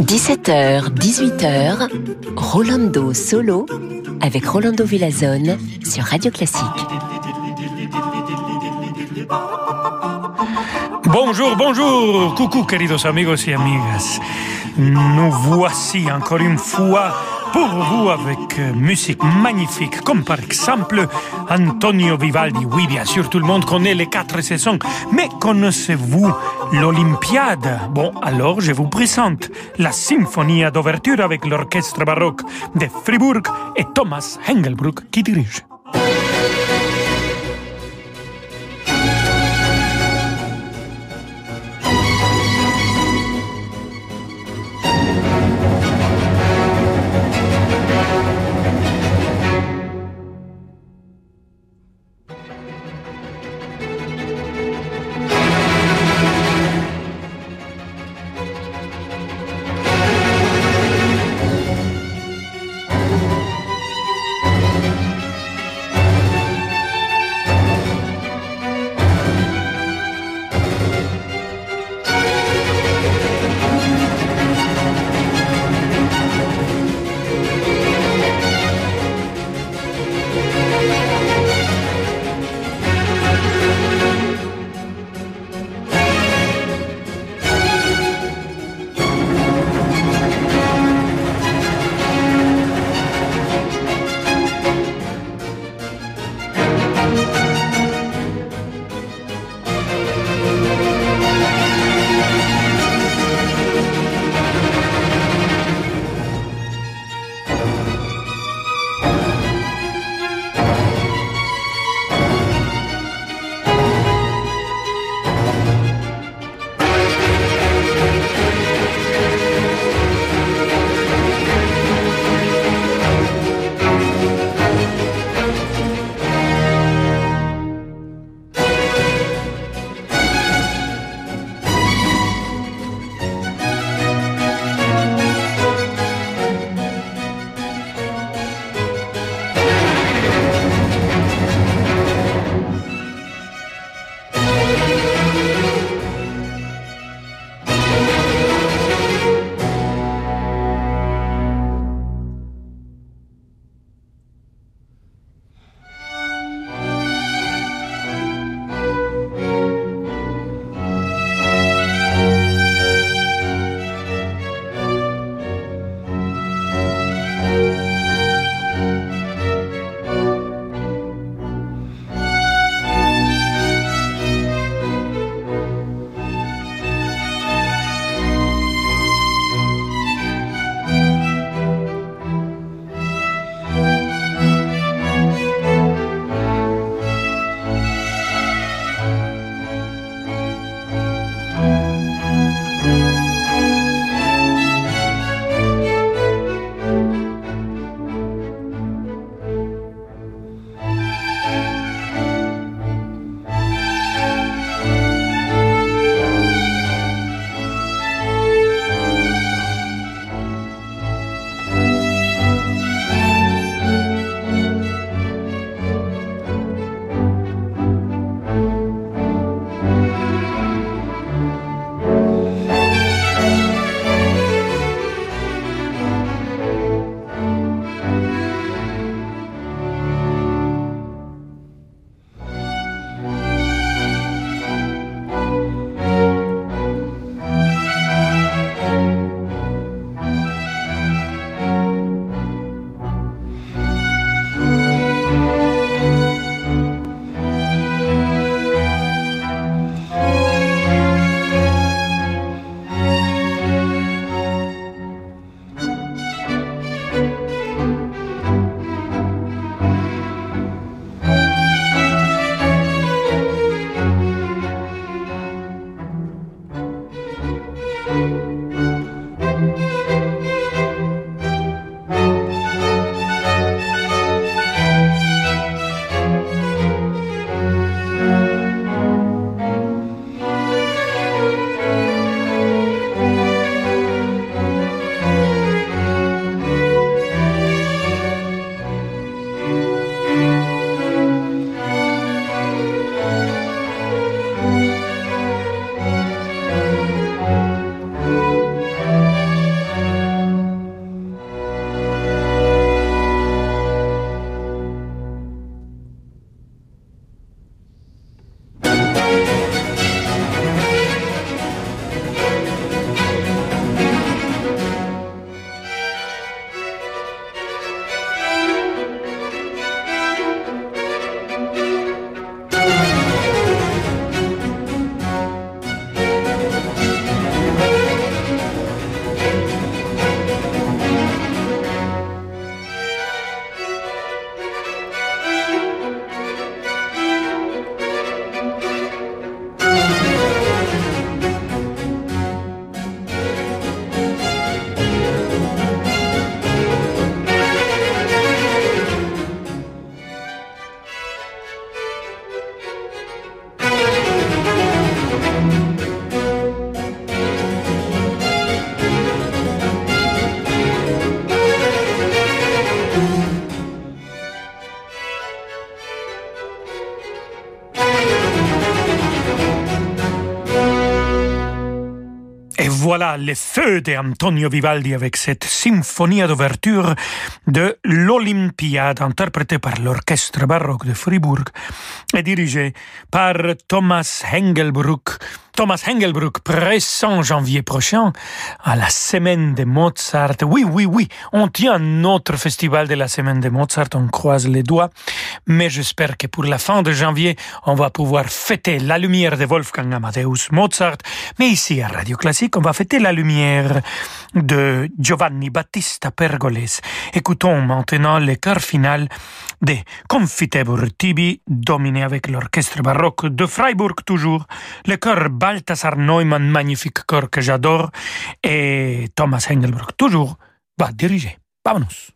17h, 18h, Rolando Solo avec Rolando Villazone sur Radio Classique. Bonjour, bonjour, coucou queridos amigos y amigas. Nous voici encore une fois pour vous avec euh, musique magnifique, comme par exemple Antonio Vivaldi. Oui, bien sûr, tout le monde connaît les quatre saisons, mais connaissez-vous l'Olympiade? Bon, alors je vous présente la symphonie d'ouverture avec l'orchestre baroque de Fribourg et Thomas Hengelbruck qui dirige. Voilà les feux d'Antonio Vivaldi avec cette symphonie d'ouverture de l'Olympiade interprétée par l'orchestre baroque de Fribourg et dirigée par Thomas Hengelbruck Thomas Hengelbruck pressant janvier prochain à la semaine de Mozart. Oui, oui, oui, on tient notre festival de la semaine de Mozart, on croise les doigts, mais j'espère que pour la fin de janvier, on va pouvoir fêter la lumière de Wolfgang Amadeus Mozart, mais ici à Radio Classique, on va fêter la lumière de Giovanni Battista Pergolese. Écoutons maintenant le chœur final de Confitebur Tibi, dominé avec l'orchestre baroque de Freiburg toujours, le chœur Balthasar Neumann, magnifique corps que j'adore, et Thomas Engelbrock, toujours, va diriger. Vámonos.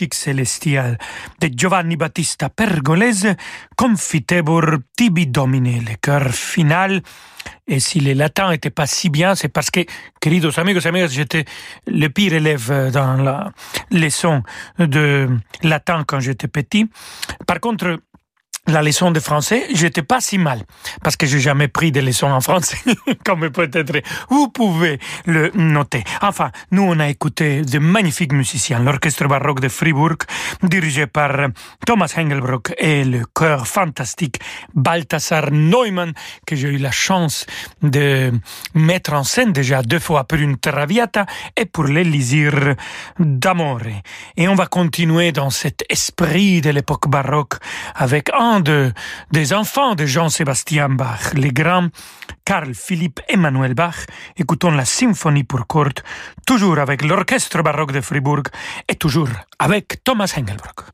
De Giovanni Battista Pergolese, Confitebur tibi domine, le chœur final. Et si le latin n'était pas si bien, c'est parce que, queridos amigos, amigas, j'étais le pire élève dans la leçon de latin quand j'étais petit. Par contre, la leçon de français, j'étais pas si mal parce que j'ai jamais pris de leçons en français, comme peut-être vous pouvez le noter. Enfin, nous on a écouté de magnifiques musiciens, l'orchestre baroque de Fribourg, dirigé par Thomas Engelbrock et le chœur fantastique Balthasar Neumann, que j'ai eu la chance de mettre en scène déjà deux fois pour une Traviata et pour l'Élysir d'Amore. Et on va continuer dans cet esprit de l'époque baroque avec un de, des enfants de Jean-Sébastien Bach, les grands Carl Philippe Emmanuel Bach. Écoutons la symphonie pour cordes, toujours avec l'orchestre baroque de Fribourg et toujours avec Thomas Engelbrock.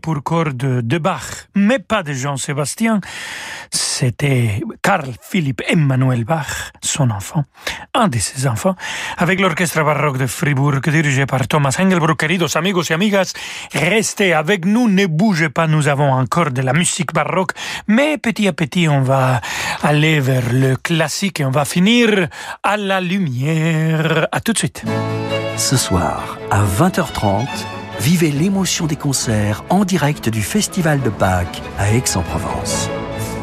Pour cordes de Bach, mais pas de Jean-Sébastien. C'était Carl Philipp Emmanuel Bach, son enfant, un de ses enfants, avec l'orchestre baroque de Fribourg dirigé par Thomas Engelbruck. Queridos amigos et amigas, restez avec nous, ne bougez pas, nous avons encore de la musique baroque, mais petit à petit on va aller vers le classique et on va finir à la lumière. À tout de suite. Ce soir, à 20h30, vivez l'émotion des concerts en direct du Festival de Pâques à Aix-en-Provence.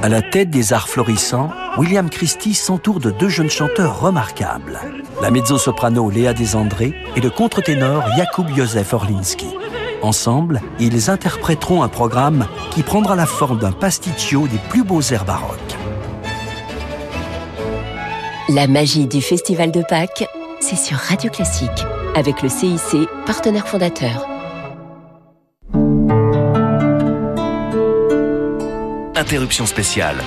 À la tête des arts florissants, William Christie s'entoure de deux jeunes chanteurs remarquables, la mezzo-soprano Léa Desandré et le contre-ténor Jakub Józef Orlinski. Ensemble, ils interpréteront un programme qui prendra la forme d'un pasticcio des plus beaux airs baroques. La magie du Festival de Pâques, c'est sur Radio Classique, avec le CIC, partenaire fondateur. Interruption spéciale.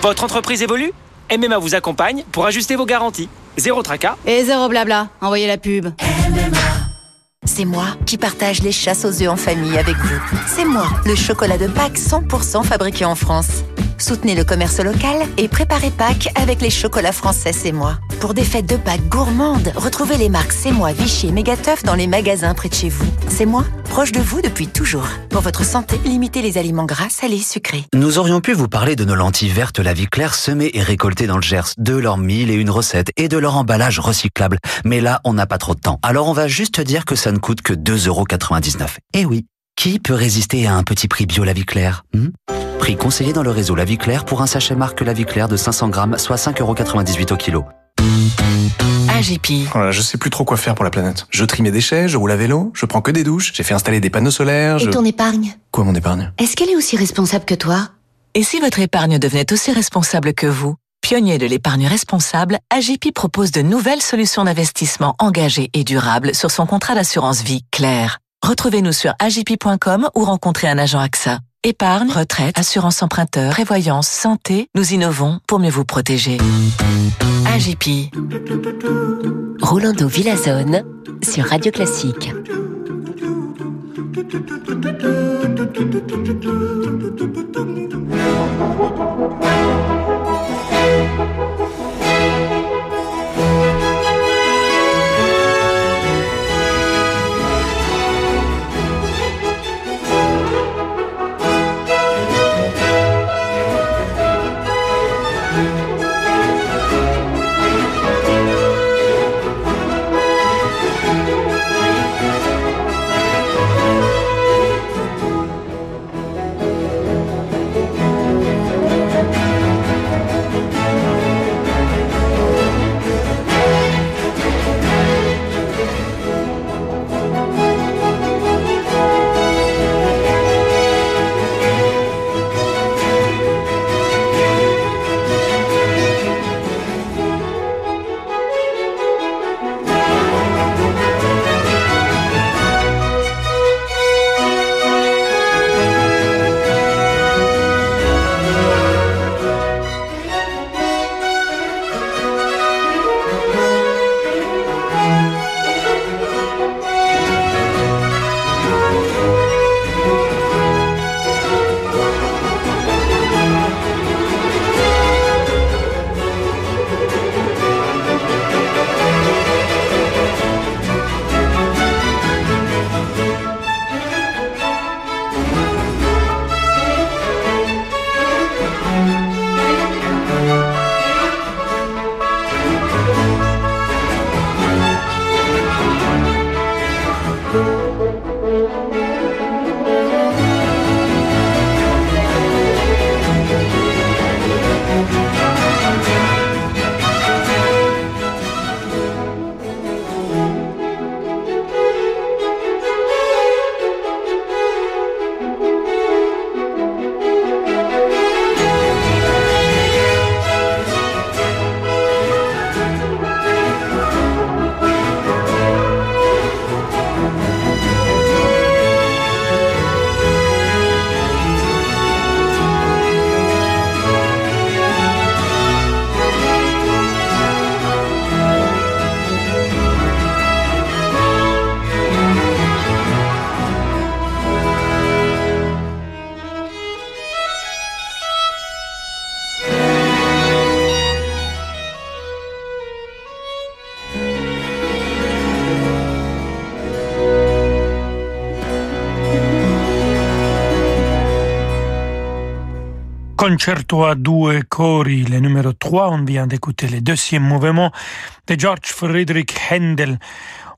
Votre entreprise évolue? MMA vous accompagne pour ajuster vos garanties. Zéro tracas. Et zéro blabla. Envoyez la pub. C'est moi qui partage les chasses aux œufs en famille avec vous. C'est moi, le chocolat de Pâques 100% fabriqué en France. Soutenez le commerce local et préparez Pâques avec les chocolats français C'est moi. Pour des fêtes de Pâques gourmandes, retrouvez les marques C'est moi, Vichy et Mégateuf dans les magasins près de chez vous. C'est moi, proche de vous depuis toujours. Pour votre santé, limitez les aliments gras, salés, sucrés. Nous aurions pu vous parler de nos lentilles vertes La Vie Claire semées et récoltées dans le Gers, de leurs mille et une recettes et de leur emballage recyclable. Mais là, on n'a pas trop de temps. Alors on va juste dire que ça ne coûte que 2,99€. Eh oui, qui peut résister à un petit prix bio La Claire hmm? Prix conseillé dans le réseau La Vie Claire pour un sachet marque La Vie Claire de 500 grammes, soit 5,98€ au kilo. AGP. Voilà, je sais plus trop quoi faire pour la planète. Je trie mes déchets, je roule à vélo, je prends que des douches, j'ai fait installer des panneaux solaires, Et ton épargne? Quoi mon épargne? Est-ce qu'elle est aussi responsable que toi? Et si votre épargne devenait aussi responsable que vous? Pionnier de l'épargne responsable, AGP propose de nouvelles solutions d'investissement engagées et durables sur son contrat d'assurance vie clair. Retrouvez-nous sur agp.com ou rencontrez un agent AXA. Épargne, retraite, assurance emprunteur, prévoyance, santé, nous innovons pour mieux vous protéger. AGP. Rolando Villazone sur Radio Classique. Concerto à deux cori, le numéro 3. On vient d'écouter le deuxième mouvement de George Friedrich Händel.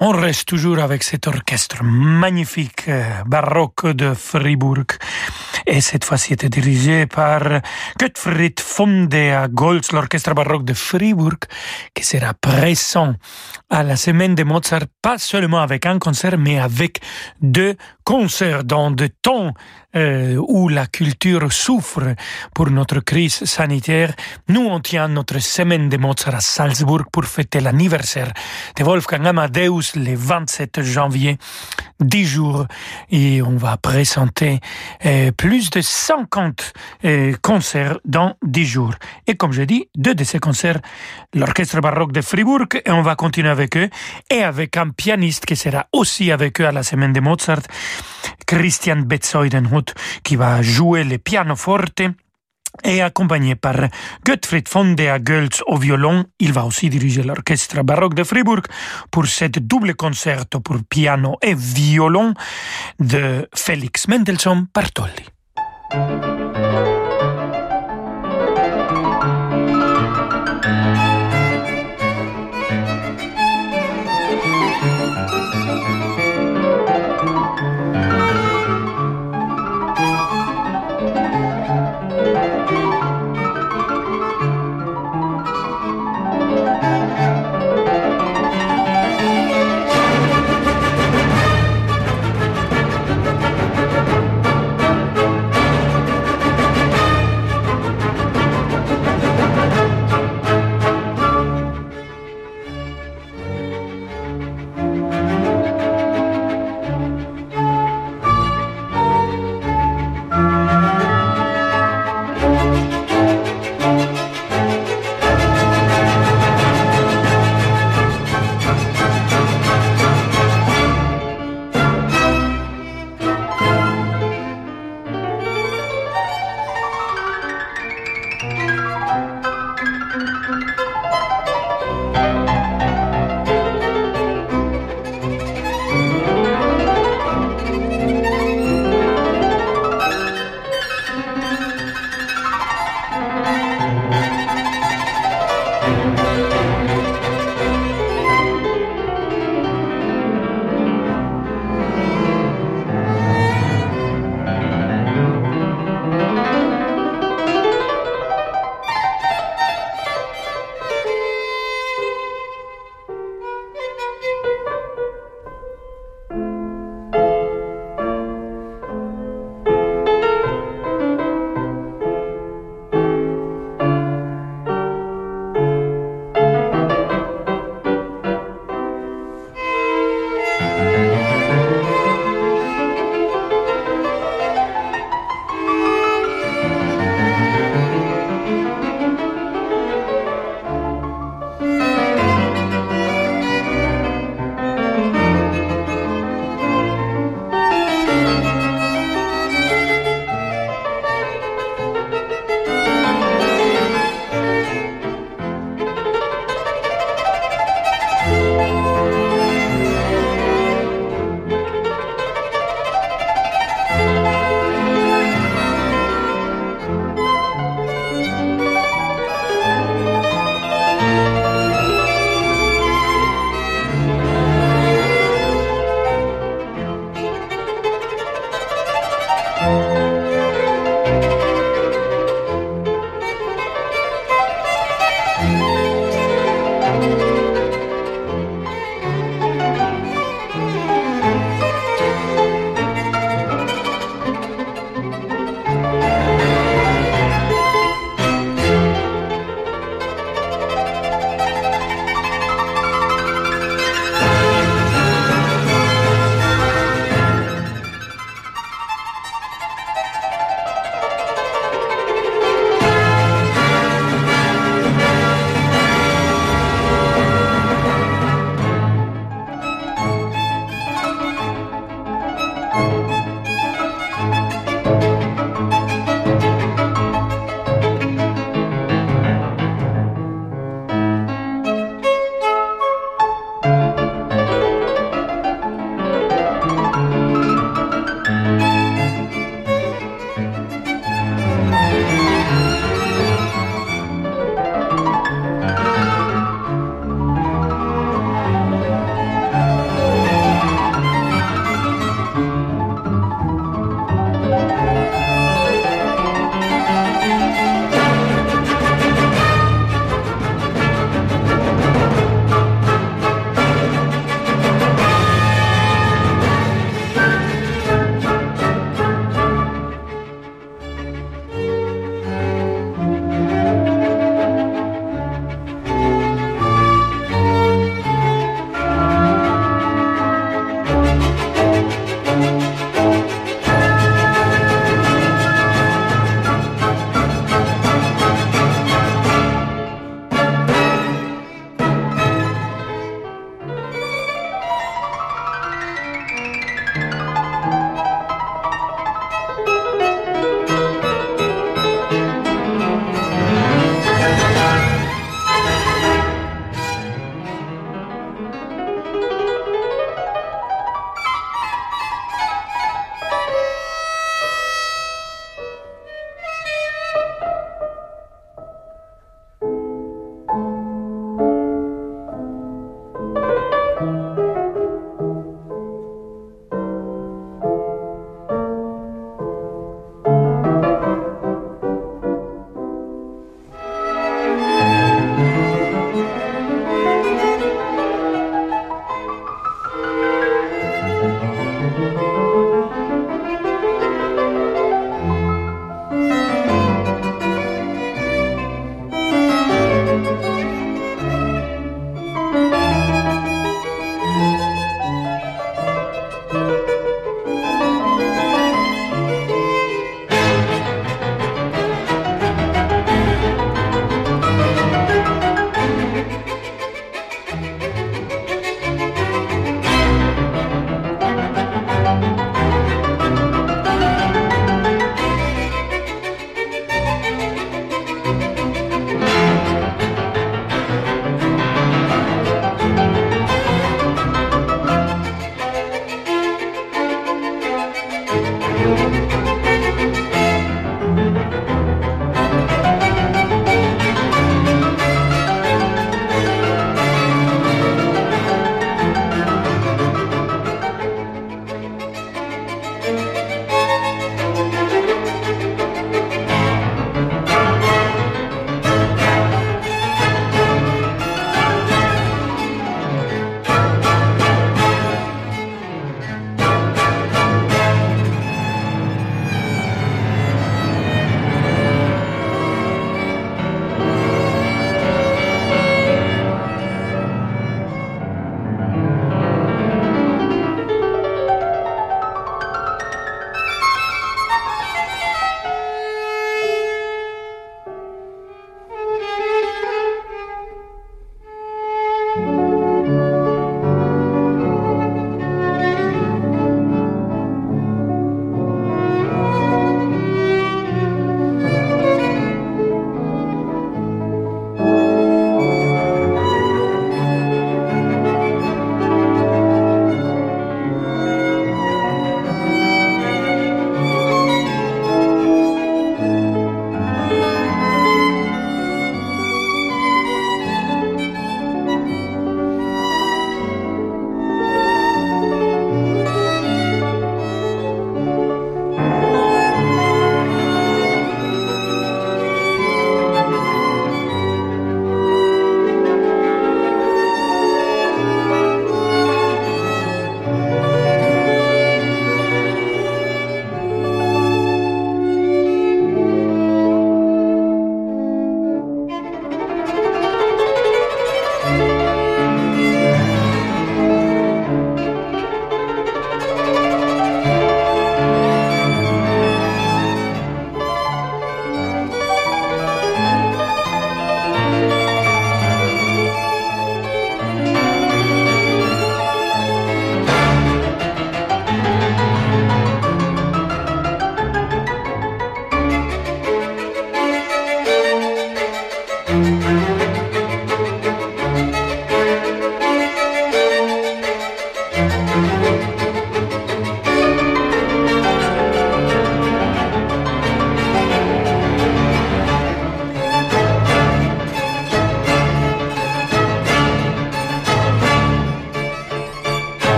On reste toujours avec cet orchestre magnifique euh, baroque de Fribourg. Et cette fois-ci était dirigé par Gottfried von der Goltz, l'orchestre baroque de Fribourg, qui sera présent à la semaine de Mozart, pas seulement avec un concert, mais avec deux concerts dans des temps euh, où la culture souffre pour notre crise sanitaire. Nous, on tient notre semaine de Mozart à Salzbourg pour fêter l'anniversaire de Wolfgang Amadeus le 27 janvier, 10 jours, et on va présenter euh, plus de 50 euh, concerts dans 10 jours. Et comme je dis, deux de ces concerts, l'orchestre baroque de Fribourg, et on va continuer avec eux, et avec un pianiste qui sera aussi avec eux à la semaine de Mozart, Christian Betzoidenhut, qui va jouer le pianoforte et accompagné par Gottfried von der Goltz au violon. Il va aussi diriger l'orchestre baroque de Fribourg pour cette double concerto pour piano et violon de Félix Mendelssohn Bartholdy.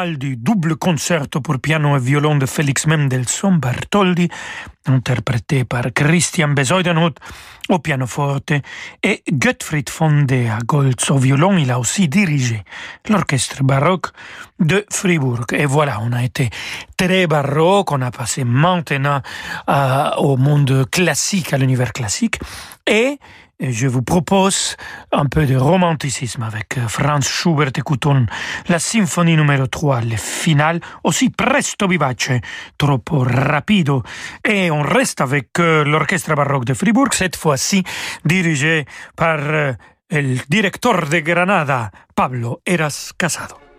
Le final du double concerto pour piano et violon de Félix Mendelssohn Bartholdi, interprété par Christian Bezuidenhout au pianoforte et Gottfried von der Goltz au violon. Il a aussi dirigé l'orchestre baroque de Fribourg. Et voilà, on a été très baroque, on a passé maintenant euh, au monde classique, à l'univers classique. Et je vous propose un peu de romanticisme avec euh, Franz Schubert. Écoutons la symphonie numéro 3, le final, aussi presto vivace, troppo rapido. Et on reste avec euh, l'orchestre baroque de Fribourg, cette fois-ci dirigé par euh, le directeur de Granada, Pablo Eras Casado.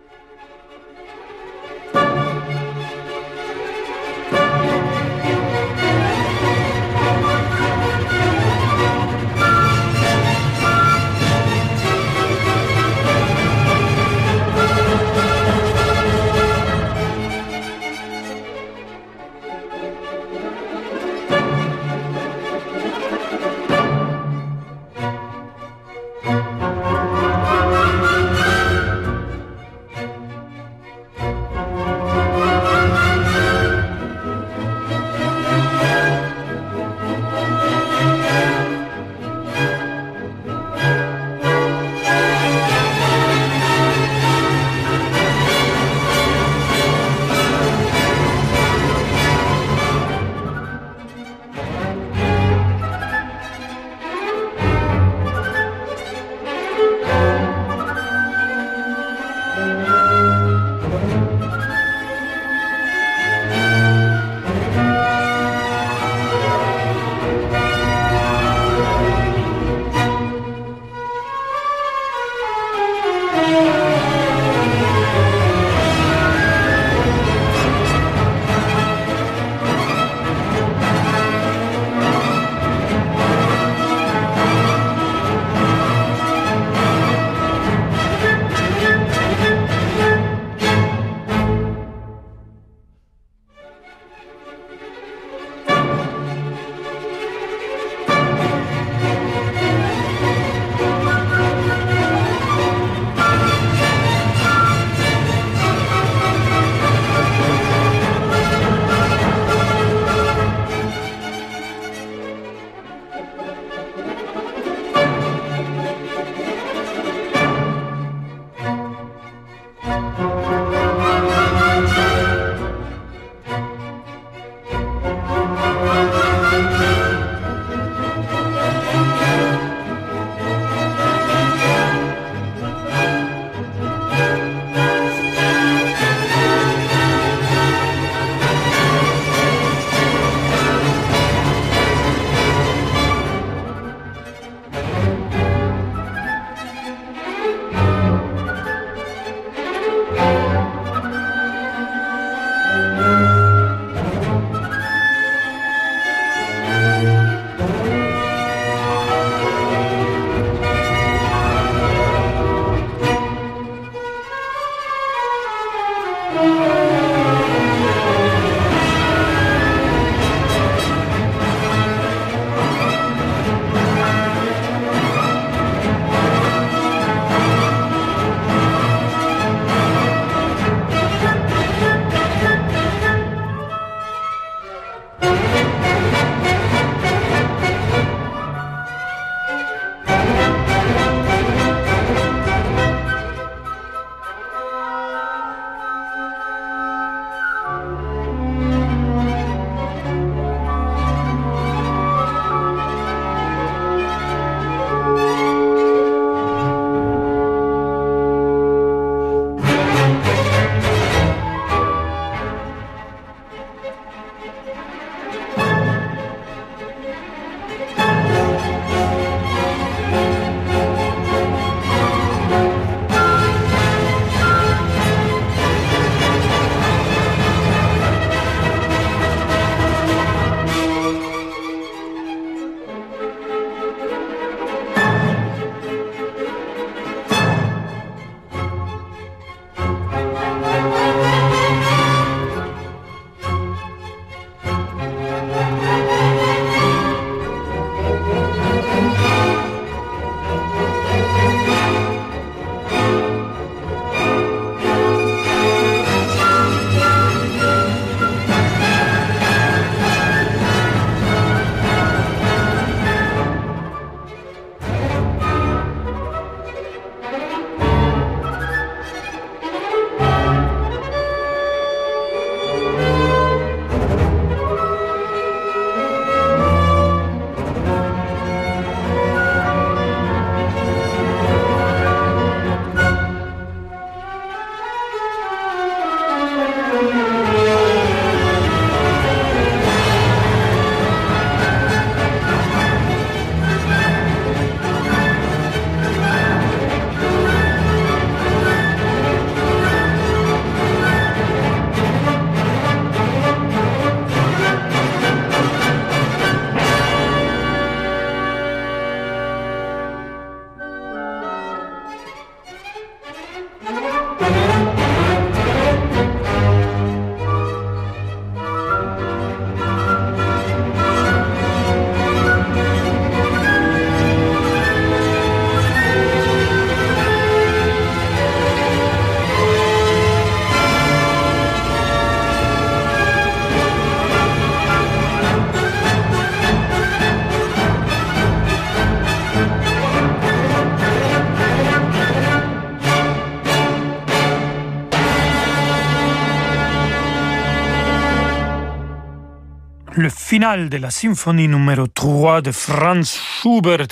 Le final de la symphonie numéro 3 de Franz Schubert.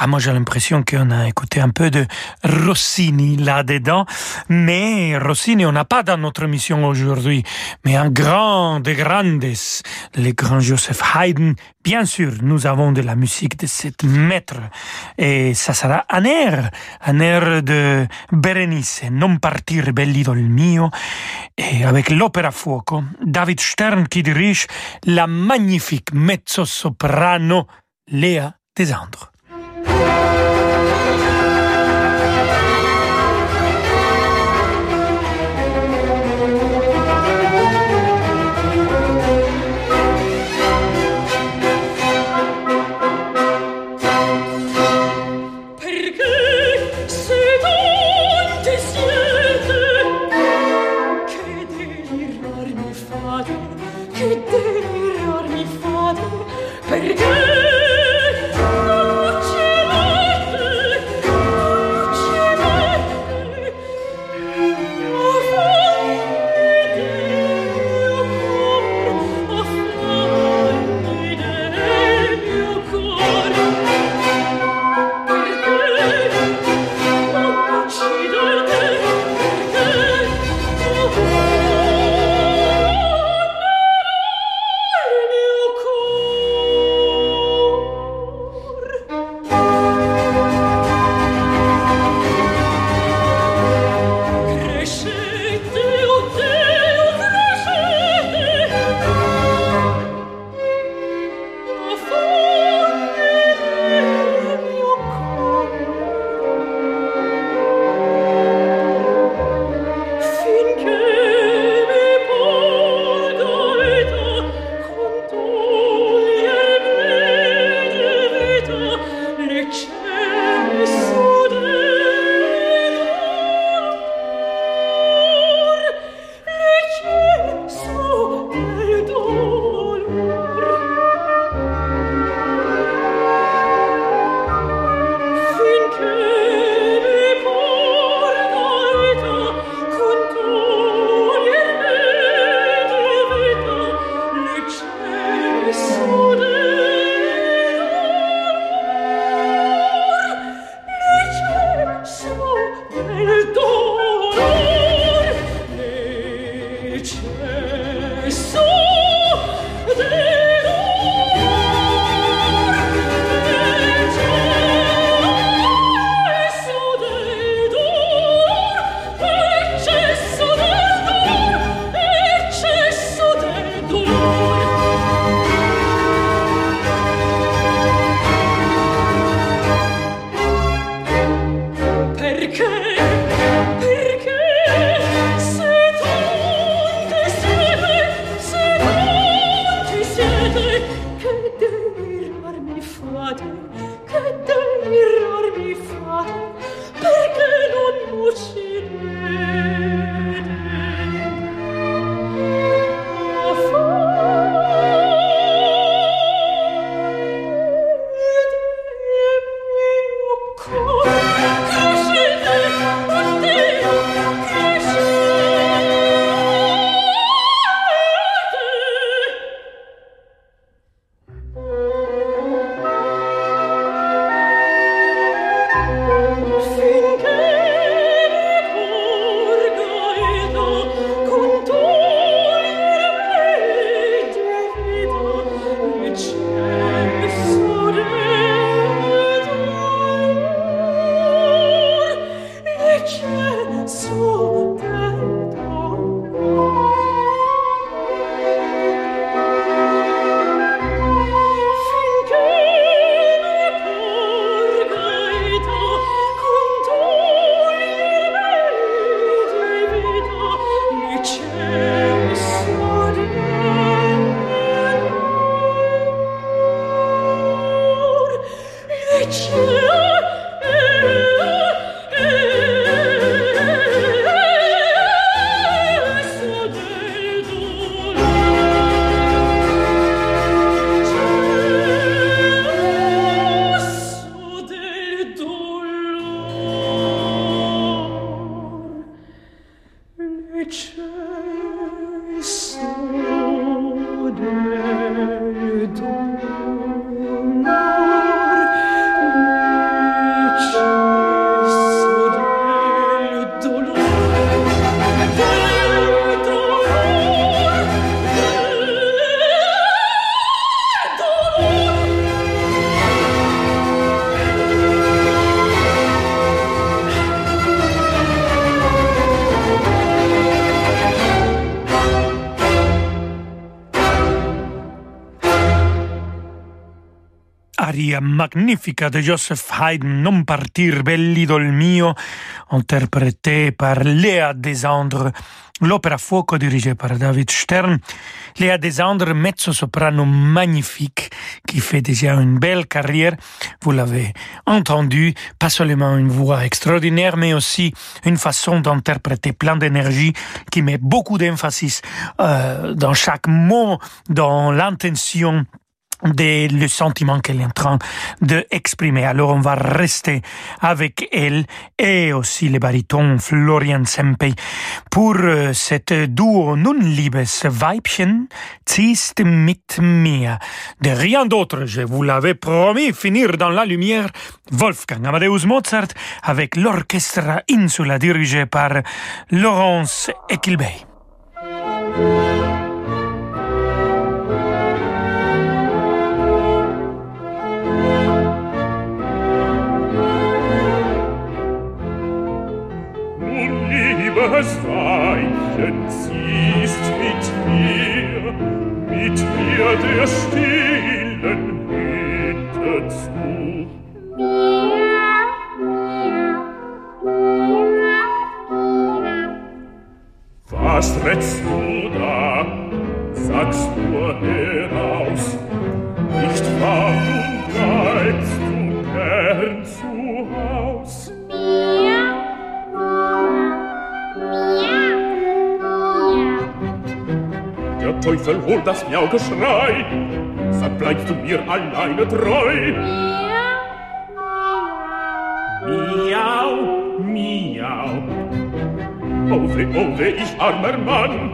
Ah, moi, j'ai l'impression qu'on a écouté un peu de Rossini là-dedans. Mais Rossini, on n'a pas dans notre émission aujourd'hui. Mais un grand de grandes, le grand Joseph Haydn. Bien sûr, nous avons de la musique de cet maître. Et ça sera un air, un air de Berenice, Non partir bell'idol mio. Et avec l'opéra fuoco, David Stern qui dirige la magnifique mezzo-soprano Léa Desandres. Yeah. Magnifica de Joseph Haydn, Non partir belli dol mio, interprété par Léa Desandre, l'opéra Fuoco dirigé par David Stern. Léa Desandre, mezzo-soprano magnifique, qui fait déjà une belle carrière. Vous l'avez entendu, pas seulement une voix extraordinaire, mais aussi une façon d'interpréter plein d'énergie qui met beaucoup d'emphasis euh, dans chaque mot, dans l'intention des, le sentiment qu'elle est en train d'exprimer. Alors on va rester avec elle et aussi le baryton Florian Sempey pour euh, cette duo Nun liebes Weibchen ziehst mit mir. De rien d'autre, je vous l'avais promis, finir dans la lumière Wolfgang Amadeus Mozart avec l'orchestre Insula dirigé par Laurence Equilbey. Liebes Weibchen, ziehst mit mir, mit mir der stillen Hütte zu. Was rätst du da? Sag's nur heraus. Nicht wahr, Der Teufel holt das Miau-Geschrei. Sag, bleibst du mir alleine treu? Miau, miau. Oh weh, oh weh, ich armer Mann.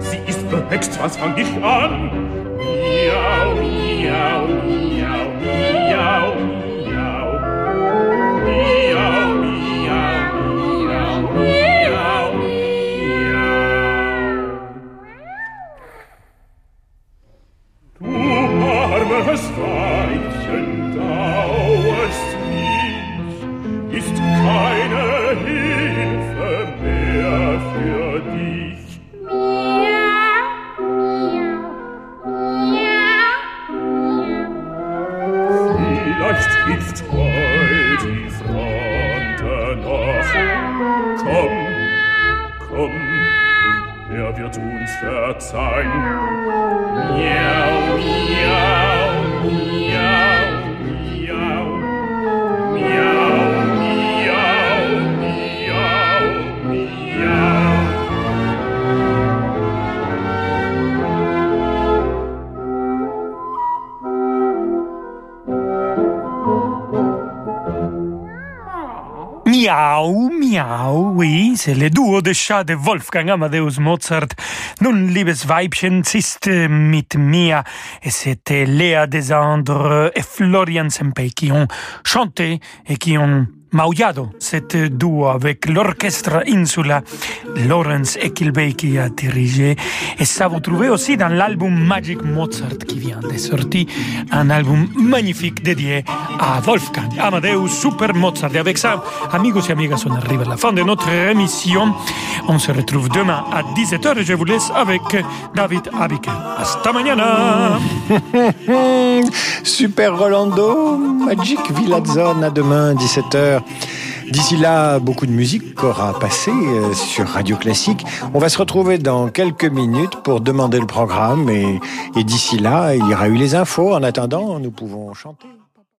Sie ist behext, was fang ich an? Miau, miau, miau, miau, miau. das Weibchen dauert nicht, ist keine c'est le duo de chats de Wolfgang Amadeus Mozart. Nun, liebes Weibchen, ziehst mit mir. Et c'était Léa Desandre et Florian Sempey qui ont chanté et qui ont maullado cette duo avec l'orchestre Insula, Lawrence Equilbey qui a dirigé. Et ça vous trouvez aussi dans l'album Magic Mozart qui vient de sortir, un album magnifique dédié à Wolfgang Amadeus Super Mozart. Et avec ça, amigos et amigas, on arrive à la fin de notre émission. On se retrouve demain à 17h et je vous laisse avec David Abiker. Hasta mañana! Super Rolando, Magic Villa Zone à demain 17h. D'ici là, beaucoup de musique aura passé euh, sur Radio Classique. On va se retrouver dans quelques minutes pour demander le programme et, et d'ici là, il y aura eu les infos. En attendant, nous pouvons chanter.